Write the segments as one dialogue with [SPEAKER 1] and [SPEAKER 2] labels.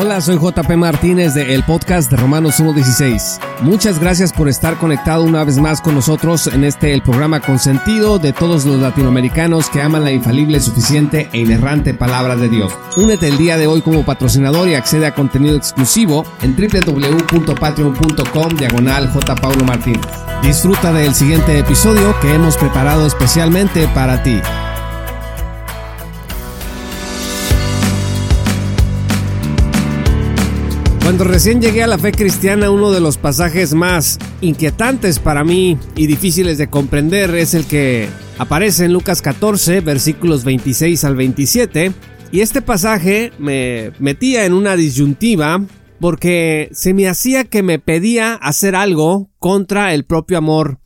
[SPEAKER 1] Hola, soy JP Martínez de el podcast de Romanos 1.16. Muchas gracias por estar conectado una vez más con nosotros en este el programa consentido de todos los latinoamericanos que aman la infalible, suficiente e inerrante palabra de Dios. Únete el día de hoy como patrocinador y accede a contenido exclusivo en www.patreon.com diagonal Martínez. Disfruta del siguiente episodio que hemos preparado especialmente para ti. Cuando recién llegué a la fe cristiana, uno de los pasajes más inquietantes para mí y difíciles de comprender es el que aparece en Lucas 14, versículos 26 al 27. Y este pasaje me metía en una disyuntiva porque se me hacía que me pedía hacer algo contra el propio amor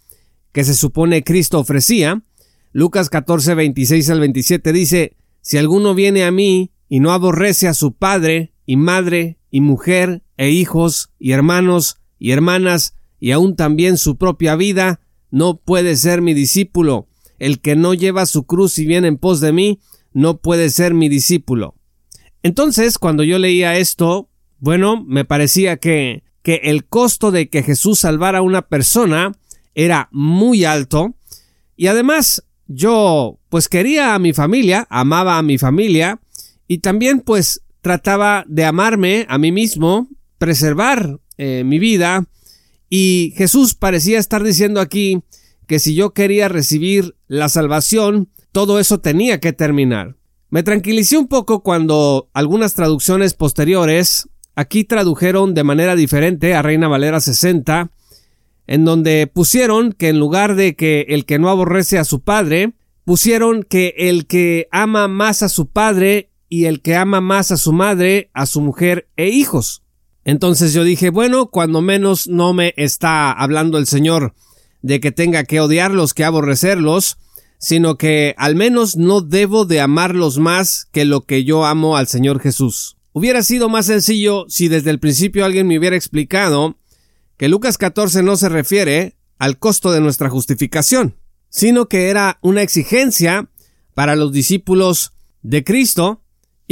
[SPEAKER 1] que se supone Cristo ofrecía. Lucas 14, 26 al 27 dice, Si alguno viene a mí y no aborrece a su padre y madre y mujer, e hijos, y hermanos, y hermanas, y aun también su propia vida, no puede ser mi discípulo. El que no lleva su cruz y viene en pos de mí, no puede ser mi discípulo. Entonces, cuando yo leía esto, bueno, me parecía que, que el costo de que Jesús salvara a una persona era muy alto, y además yo pues quería a mi familia, amaba a mi familia, y también pues trataba de amarme a mí mismo, preservar eh, mi vida, y Jesús parecía estar diciendo aquí que si yo quería recibir la salvación, todo eso tenía que terminar. Me tranquilicé un poco cuando algunas traducciones posteriores aquí tradujeron de manera diferente a Reina Valera 60, en donde pusieron que en lugar de que el que no aborrece a su padre, pusieron que el que ama más a su padre y el que ama más a su madre, a su mujer e hijos. Entonces yo dije, bueno, cuando menos no me está hablando el Señor de que tenga que odiarlos, que aborrecerlos, sino que al menos no debo de amarlos más que lo que yo amo al Señor Jesús. Hubiera sido más sencillo si desde el principio alguien me hubiera explicado que Lucas 14 no se refiere al costo de nuestra justificación, sino que era una exigencia para los discípulos de Cristo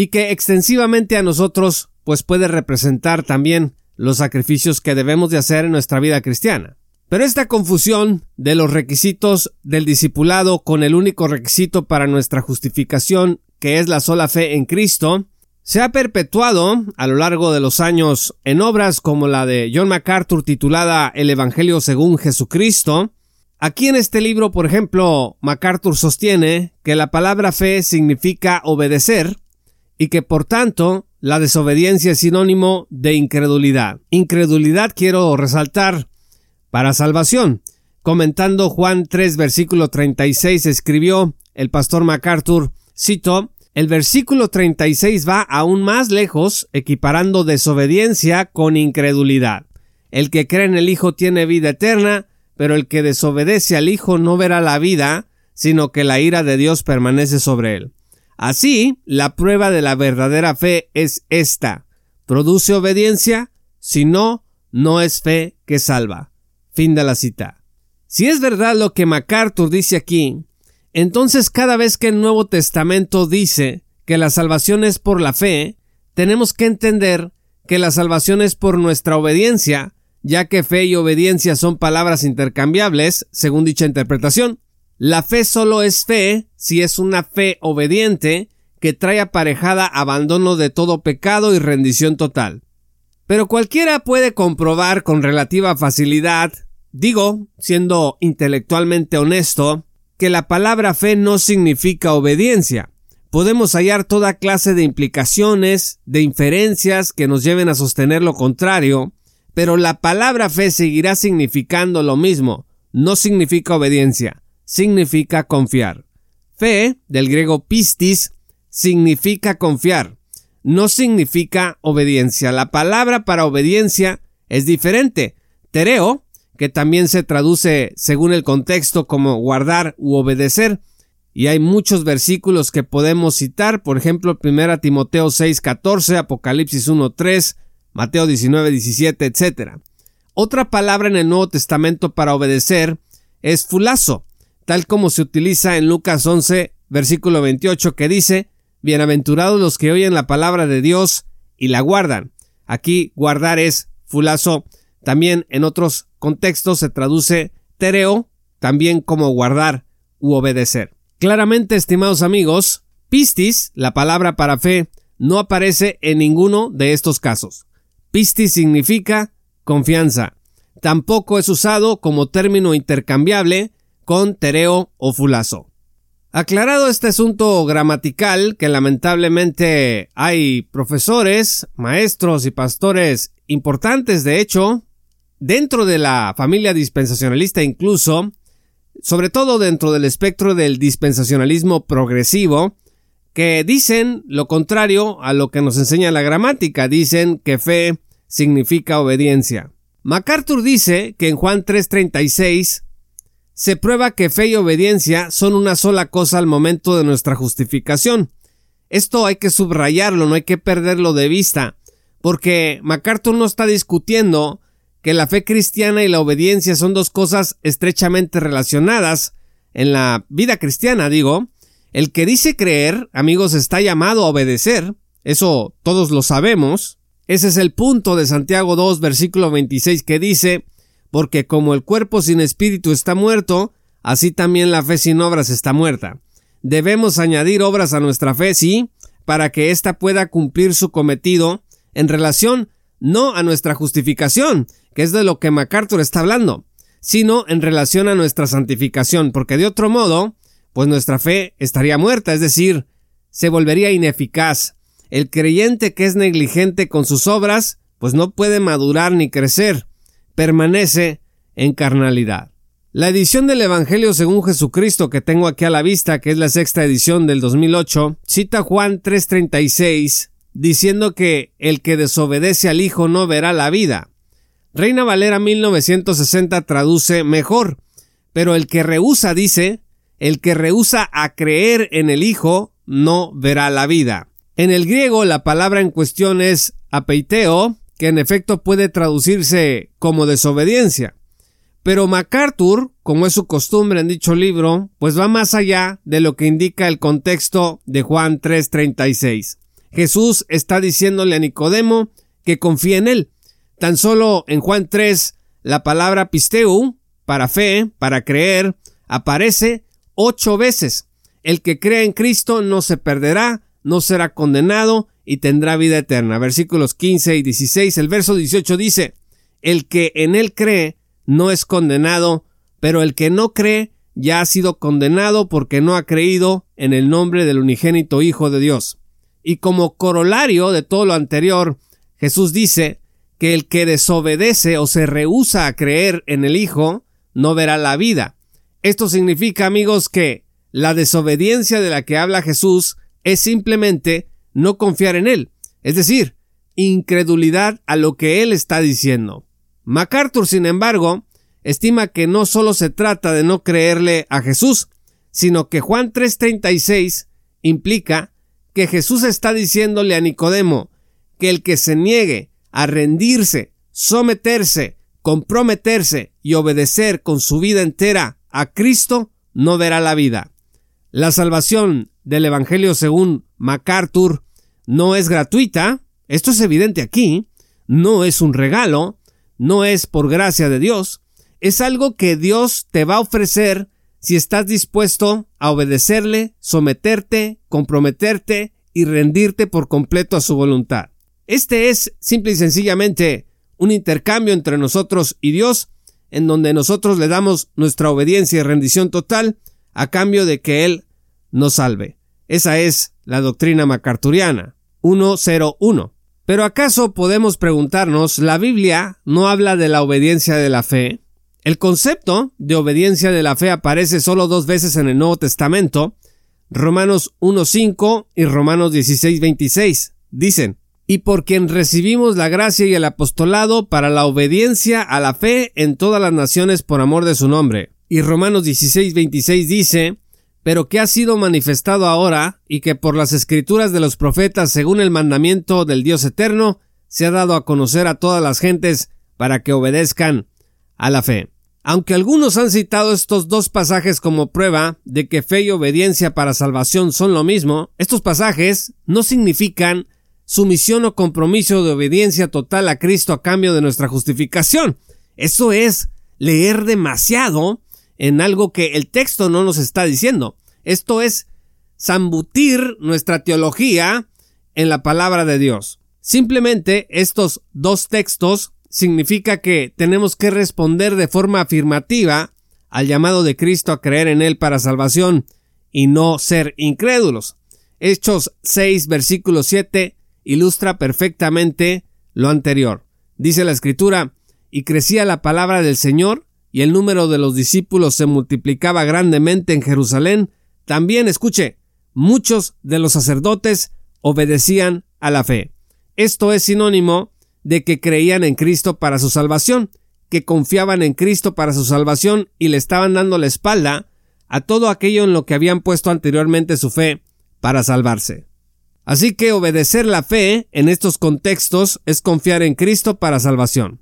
[SPEAKER 1] y que extensivamente a nosotros pues puede representar también los sacrificios que debemos de hacer en nuestra vida cristiana. Pero esta confusión de los requisitos del discipulado con el único requisito para nuestra justificación, que es la sola fe en Cristo, se ha perpetuado a lo largo de los años en obras como la de John MacArthur titulada El Evangelio según Jesucristo. Aquí en este libro, por ejemplo, MacArthur sostiene que la palabra fe significa obedecer, y que por tanto la desobediencia es sinónimo de incredulidad. Incredulidad quiero resaltar para salvación. Comentando Juan 3 versículo 36 escribió el pastor MacArthur, cito, el versículo 36 va aún más lejos, equiparando desobediencia con incredulidad. El que cree en el Hijo tiene vida eterna, pero el que desobedece al Hijo no verá la vida, sino que la ira de Dios permanece sobre él. Así, la prueba de la verdadera fe es esta. ¿Produce obediencia? Si no, no es fe que salva. Fin de la cita. Si es verdad lo que MacArthur dice aquí, entonces cada vez que el Nuevo Testamento dice que la salvación es por la fe, tenemos que entender que la salvación es por nuestra obediencia, ya que fe y obediencia son palabras intercambiables, según dicha interpretación. La fe solo es fe si es una fe obediente que trae aparejada abandono de todo pecado y rendición total. Pero cualquiera puede comprobar con relativa facilidad, digo, siendo intelectualmente honesto, que la palabra fe no significa obediencia. Podemos hallar toda clase de implicaciones, de inferencias que nos lleven a sostener lo contrario, pero la palabra fe seguirá significando lo mismo, no significa obediencia significa confiar. Fe, del griego pistis, significa confiar, no significa obediencia. La palabra para obediencia es diferente. Tereo, que también se traduce según el contexto como guardar u obedecer, y hay muchos versículos que podemos citar, por ejemplo, 1 Timoteo 6, 14, Apocalipsis 1, 3, Mateo 19, 17, etc. Otra palabra en el Nuevo Testamento para obedecer es fulazo, tal como se utiliza en Lucas 11, versículo 28, que dice, Bienaventurados los que oyen la palabra de Dios y la guardan. Aquí guardar es fulazo. También en otros contextos se traduce tereo, también como guardar u obedecer. Claramente, estimados amigos, pistis, la palabra para fe, no aparece en ninguno de estos casos. Pistis significa confianza. Tampoco es usado como término intercambiable con tereo o fulazo. Aclarado este asunto gramatical, que lamentablemente hay profesores, maestros y pastores importantes, de hecho, dentro de la familia dispensacionalista incluso, sobre todo dentro del espectro del dispensacionalismo progresivo, que dicen lo contrario a lo que nos enseña la gramática, dicen que fe significa obediencia. MacArthur dice que en Juan 3:36 se prueba que fe y obediencia son una sola cosa al momento de nuestra justificación. Esto hay que subrayarlo, no hay que perderlo de vista, porque MacArthur no está discutiendo que la fe cristiana y la obediencia son dos cosas estrechamente relacionadas en la vida cristiana, digo, el que dice creer, amigos, está llamado a obedecer. Eso todos lo sabemos. Ese es el punto de Santiago 2, versículo 26 que dice, porque como el cuerpo sin espíritu está muerto, así también la fe sin obras está muerta. Debemos añadir obras a nuestra fe, sí, para que ésta pueda cumplir su cometido en relación no a nuestra justificación, que es de lo que MacArthur está hablando, sino en relación a nuestra santificación, porque de otro modo, pues nuestra fe estaría muerta, es decir, se volvería ineficaz. El creyente que es negligente con sus obras, pues no puede madurar ni crecer, permanece en carnalidad. La edición del Evangelio según Jesucristo que tengo aquí a la vista, que es la sexta edición del 2008, cita Juan 3:36 diciendo que el que desobedece al Hijo no verá la vida. Reina Valera 1960 traduce mejor, pero el que rehúsa dice el que rehúsa a creer en el Hijo no verá la vida. En el griego la palabra en cuestión es apeiteo, que en efecto puede traducirse como desobediencia. Pero MacArthur, como es su costumbre en dicho libro, pues va más allá de lo que indica el contexto de Juan 3:36. Jesús está diciéndole a Nicodemo que confíe en él. Tan solo en Juan 3 la palabra pisteu, para fe, para creer, aparece ocho veces. El que cree en Cristo no se perderá, no será condenado y tendrá vida eterna. Versículos 15 y 16. El verso 18 dice, el que en él cree no es condenado, pero el que no cree ya ha sido condenado porque no ha creído en el nombre del unigénito Hijo de Dios. Y como corolario de todo lo anterior, Jesús dice que el que desobedece o se rehúsa a creer en el Hijo no verá la vida, esto significa, amigos, que la desobediencia de la que habla Jesús es simplemente no confiar en Él, es decir, incredulidad a lo que Él está diciendo. MacArthur, sin embargo, estima que no solo se trata de no creerle a Jesús, sino que Juan 3:36 implica que Jesús está diciéndole a Nicodemo que el que se niegue a rendirse, someterse, comprometerse y obedecer con su vida entera a Cristo no verá la vida. La salvación del Evangelio según MacArthur no es gratuita, esto es evidente aquí, no es un regalo, no es por gracia de Dios, es algo que Dios te va a ofrecer si estás dispuesto a obedecerle, someterte, comprometerte y rendirte por completo a su voluntad. Este es simple y sencillamente un intercambio entre nosotros y Dios en donde nosotros le damos nuestra obediencia y rendición total a cambio de que Él nos salve. Esa es la doctrina macarturiana 101. Pero ¿acaso podemos preguntarnos, la Biblia no habla de la obediencia de la fe? El concepto de obediencia de la fe aparece solo dos veces en el Nuevo Testamento, Romanos 1.5 y Romanos 16.26. Dicen, y por quien recibimos la gracia y el apostolado para la obediencia a la fe en todas las naciones por amor de su nombre. Y Romanos 16, 26 dice, pero que ha sido manifestado ahora y que por las escrituras de los profetas según el mandamiento del Dios eterno se ha dado a conocer a todas las gentes para que obedezcan a la fe. Aunque algunos han citado estos dos pasajes como prueba de que fe y obediencia para salvación son lo mismo, estos pasajes no significan sumisión o compromiso de obediencia total a Cristo a cambio de nuestra justificación. Eso es leer demasiado en algo que el texto no nos está diciendo. Esto es zambutir nuestra teología en la palabra de Dios. Simplemente estos dos textos significa que tenemos que responder de forma afirmativa al llamado de Cristo a creer en Él para salvación y no ser incrédulos. Hechos 6 versículo 7 ilustra perfectamente lo anterior. Dice la escritura, y crecía la palabra del Señor, y el número de los discípulos se multiplicaba grandemente en Jerusalén. También, escuche, muchos de los sacerdotes obedecían a la fe. Esto es sinónimo de que creían en Cristo para su salvación, que confiaban en Cristo para su salvación y le estaban dando la espalda a todo aquello en lo que habían puesto anteriormente su fe para salvarse. Así que obedecer la fe en estos contextos es confiar en Cristo para salvación.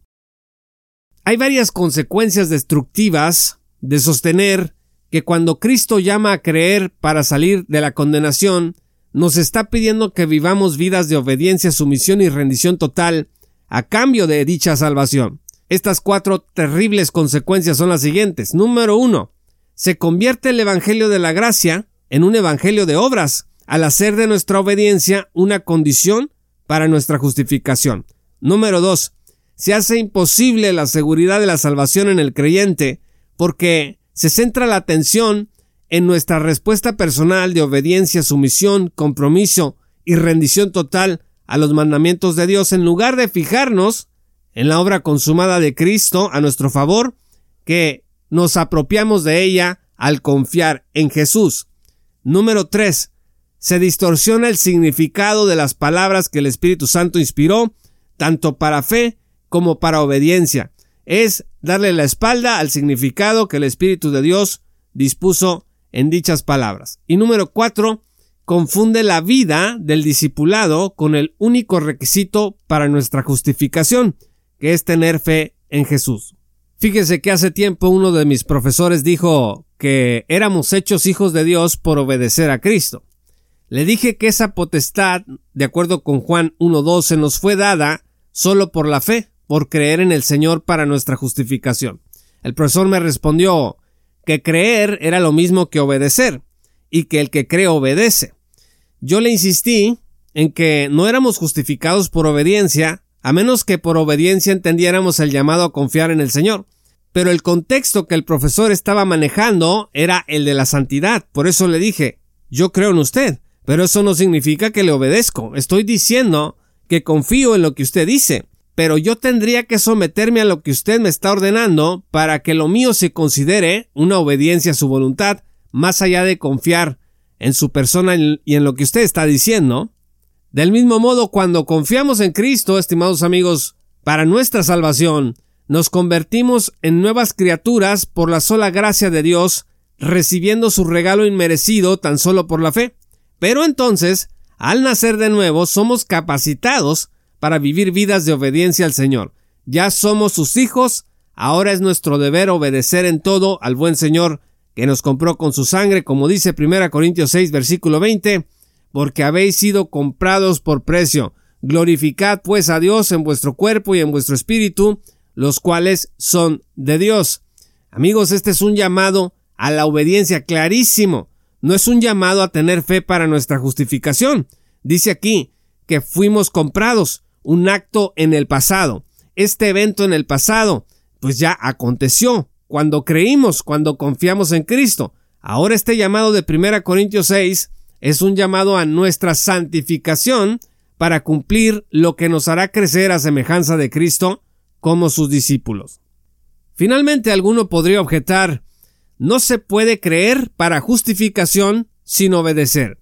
[SPEAKER 1] Hay varias consecuencias destructivas de sostener que cuando Cristo llama a creer para salir de la condenación, nos está pidiendo que vivamos vidas de obediencia, sumisión y rendición total a cambio de dicha salvación. Estas cuatro terribles consecuencias son las siguientes. Número uno, se convierte el Evangelio de la Gracia en un Evangelio de obras, al hacer de nuestra obediencia una condición para nuestra justificación. Número dos, se hace imposible la seguridad de la salvación en el creyente, porque se centra la atención en nuestra respuesta personal de obediencia, sumisión, compromiso y rendición total a los mandamientos de Dios en lugar de fijarnos en la obra consumada de Cristo a nuestro favor, que nos apropiamos de ella al confiar en Jesús. Número 3. Se distorsiona el significado de las palabras que el Espíritu Santo inspiró, tanto para fe como para obediencia. Es darle la espalda al significado que el Espíritu de Dios dispuso en dichas palabras. Y número 4 confunde la vida del discipulado con el único requisito para nuestra justificación, que es tener fe en Jesús. Fíjese que hace tiempo uno de mis profesores dijo que éramos hechos hijos de Dios por obedecer a Cristo. Le dije que esa potestad, de acuerdo con Juan 1.12, nos fue dada solo por la fe, por creer en el Señor para nuestra justificación. El profesor me respondió que creer era lo mismo que obedecer, y que el que cree obedece. Yo le insistí en que no éramos justificados por obediencia, a menos que por obediencia entendiéramos el llamado a confiar en el Señor. Pero el contexto que el profesor estaba manejando era el de la santidad. Por eso le dije, yo creo en usted, pero eso no significa que le obedezco. Estoy diciendo que confío en lo que usted dice. Pero yo tendría que someterme a lo que usted me está ordenando para que lo mío se considere una obediencia a su voluntad, más allá de confiar en su persona y en lo que usted está diciendo. Del mismo modo, cuando confiamos en Cristo, estimados amigos, para nuestra salvación, nos convertimos en nuevas criaturas por la sola gracia de Dios, recibiendo su regalo inmerecido tan solo por la fe. Pero entonces, al nacer de nuevo, somos capacitados para vivir vidas de obediencia al Señor. Ya somos sus hijos, ahora es nuestro deber obedecer en todo al buen Señor que nos compró con su sangre, como dice 1 Corintios 6, versículo 20, porque habéis sido comprados por precio. Glorificad pues a Dios en vuestro cuerpo y en vuestro espíritu, los cuales son de Dios. Amigos, este es un llamado a la obediencia clarísimo. No es un llamado a tener fe para nuestra justificación. Dice aquí que fuimos comprados, un acto en el pasado. Este evento en el pasado, pues ya aconteció cuando creímos, cuando confiamos en Cristo. Ahora este llamado de 1 Corintios 6 es un llamado a nuestra santificación para cumplir lo que nos hará crecer a semejanza de Cristo como sus discípulos. Finalmente alguno podría objetar, no se puede creer para justificación sin obedecer.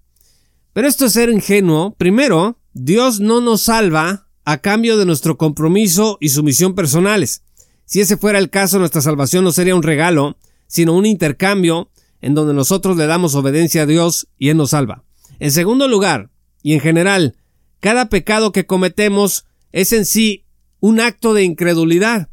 [SPEAKER 1] Pero esto es ser ingenuo. Primero, Dios no nos salva a cambio de nuestro compromiso y sumisión personales. Si ese fuera el caso, nuestra salvación no sería un regalo, sino un intercambio en donde nosotros le damos obediencia a Dios y Él nos salva. En segundo lugar, y en general, cada pecado que cometemos es en sí un acto de incredulidad.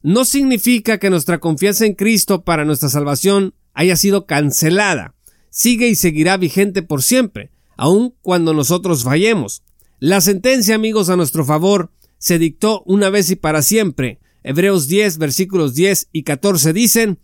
[SPEAKER 1] No significa que nuestra confianza en Cristo para nuestra salvación haya sido cancelada. Sigue y seguirá vigente por siempre, aun cuando nosotros fallemos. La sentencia, amigos, a nuestro favor se dictó una vez y para siempre. Hebreos 10, versículos 10 y 14 dicen,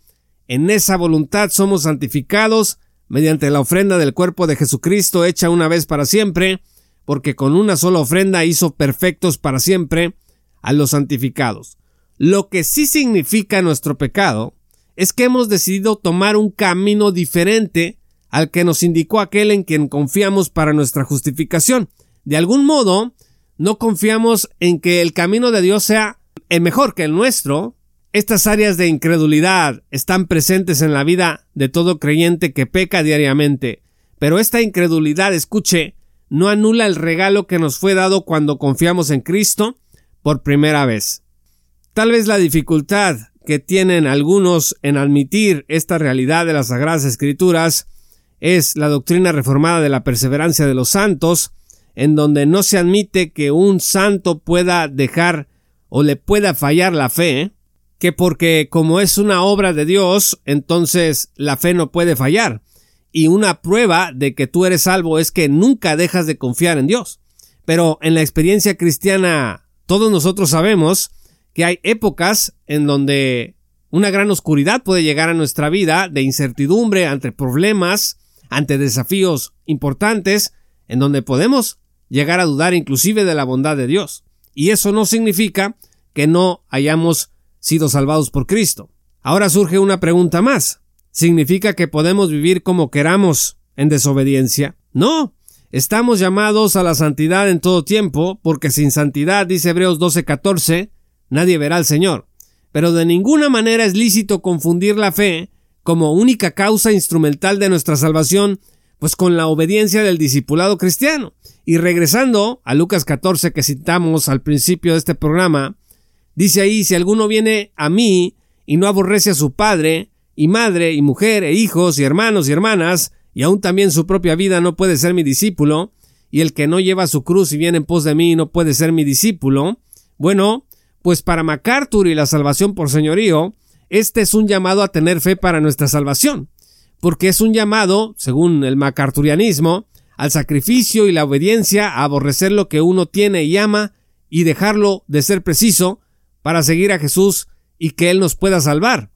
[SPEAKER 1] En esa voluntad somos santificados mediante la ofrenda del cuerpo de Jesucristo hecha una vez para siempre, porque con una sola ofrenda hizo perfectos para siempre a los santificados. Lo que sí significa nuestro pecado es que hemos decidido tomar un camino diferente al que nos indicó aquel en quien confiamos para nuestra justificación. De algún modo, no confiamos en que el camino de Dios sea el mejor que el nuestro. Estas áreas de incredulidad están presentes en la vida de todo creyente que peca diariamente, pero esta incredulidad, escuche, no anula el regalo que nos fue dado cuando confiamos en Cristo por primera vez. Tal vez la dificultad que tienen algunos en admitir esta realidad de las Sagradas Escrituras es la doctrina reformada de la perseverancia de los santos, en donde no se admite que un santo pueda dejar o le pueda fallar la fe, que porque como es una obra de Dios, entonces la fe no puede fallar. Y una prueba de que tú eres salvo es que nunca dejas de confiar en Dios. Pero en la experiencia cristiana, todos nosotros sabemos que hay épocas en donde una gran oscuridad puede llegar a nuestra vida de incertidumbre ante problemas, ante desafíos importantes, en donde podemos llegar a dudar inclusive de la bondad de Dios. Y eso no significa que no hayamos sido salvados por Cristo. Ahora surge una pregunta más. ¿Significa que podemos vivir como queramos en desobediencia? No. Estamos llamados a la santidad en todo tiempo, porque sin santidad, dice Hebreos 12:14, nadie verá al Señor. Pero de ninguna manera es lícito confundir la fe como única causa instrumental de nuestra salvación, pues con la obediencia del discipulado cristiano. Y regresando a Lucas 14 que citamos al principio de este programa, dice ahí, si alguno viene a mí y no aborrece a su padre, y madre, y mujer, e hijos, y hermanos, y hermanas, y aún también su propia vida no puede ser mi discípulo, y el que no lleva su cruz y viene en pos de mí no puede ser mi discípulo, bueno, pues para MacArthur y la salvación por señorío, este es un llamado a tener fe para nuestra salvación, porque es un llamado, según el macarturianismo, al sacrificio y la obediencia a aborrecer lo que uno tiene y ama y dejarlo de ser preciso para seguir a Jesús y que Él nos pueda salvar.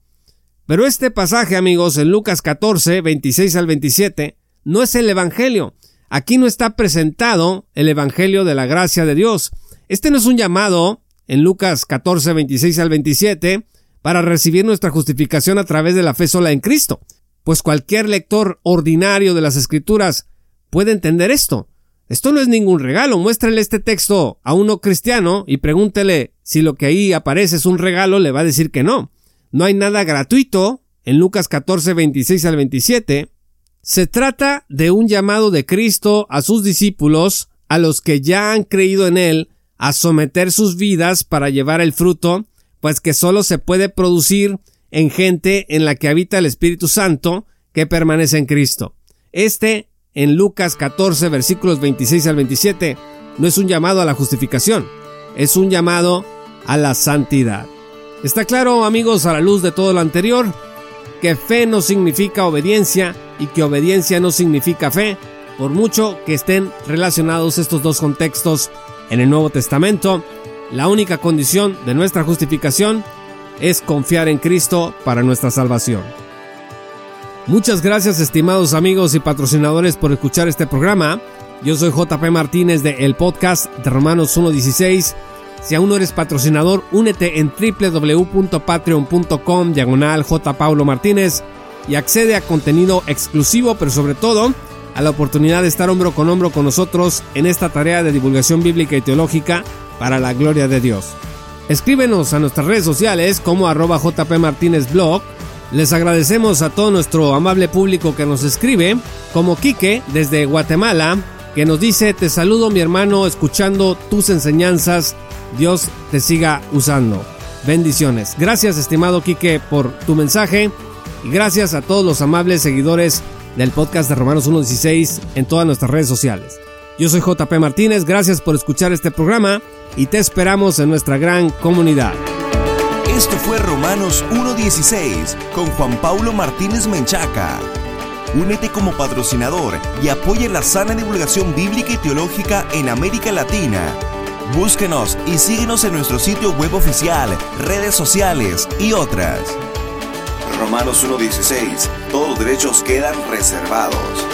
[SPEAKER 1] Pero este pasaje, amigos, en Lucas 14, 26 al 27, no es el Evangelio. Aquí no está presentado el Evangelio de la gracia de Dios. Este no es un llamado en Lucas 14, 26 al 27, para recibir nuestra justificación a través de la fe sola en Cristo. Pues cualquier lector ordinario de las Escrituras puede entender esto. Esto no es ningún regalo. Muéstrele este texto a uno cristiano y pregúntele si lo que ahí aparece es un regalo, le va a decir que no. No hay nada gratuito en Lucas 14, 26 al 27. Se trata de un llamado de Cristo a sus discípulos, a los que ya han creído en Él, a someter sus vidas para llevar el fruto, pues que solo se puede producir en gente en la que habita el Espíritu Santo que permanece en Cristo. Este, en Lucas 14, versículos 26 al 27, no es un llamado a la justificación, es un llamado a la santidad. Está claro, amigos, a la luz de todo lo anterior, que fe no significa obediencia y que obediencia no significa fe, por mucho que estén relacionados estos dos contextos en el Nuevo Testamento, la única condición de nuestra justificación es confiar en Cristo para nuestra salvación. Muchas gracias estimados amigos y patrocinadores por escuchar este programa. Yo soy JP Martínez de el podcast de Romanos 1.16. Si aún no eres patrocinador, únete en www.patreon.com diagonal. Paulo Martínez y accede a contenido exclusivo, pero sobre todo a la oportunidad de estar hombro con hombro con nosotros en esta tarea de divulgación bíblica y teológica para la gloria de Dios. Escríbenos a nuestras redes sociales como arroba JP Martínez Blog. Les agradecemos a todo nuestro amable público que nos escribe, como Quique desde Guatemala, que nos dice, te saludo mi hermano escuchando tus enseñanzas, Dios te siga usando. Bendiciones. Gracias estimado Quique por tu mensaje y gracias a todos los amables seguidores del podcast de Romanos 1.16 en todas nuestras redes sociales. Yo soy JP Martínez, gracias por escuchar este programa y te esperamos en nuestra gran comunidad.
[SPEAKER 2] Esto fue Romanos 1.16 con Juan Paulo Martínez Menchaca. Únete como patrocinador y apoya la sana divulgación bíblica y teológica en América Latina. Búsquenos y síguenos en nuestro sitio web oficial, redes sociales y otras. Romanos 1.16. Todos los derechos quedan reservados.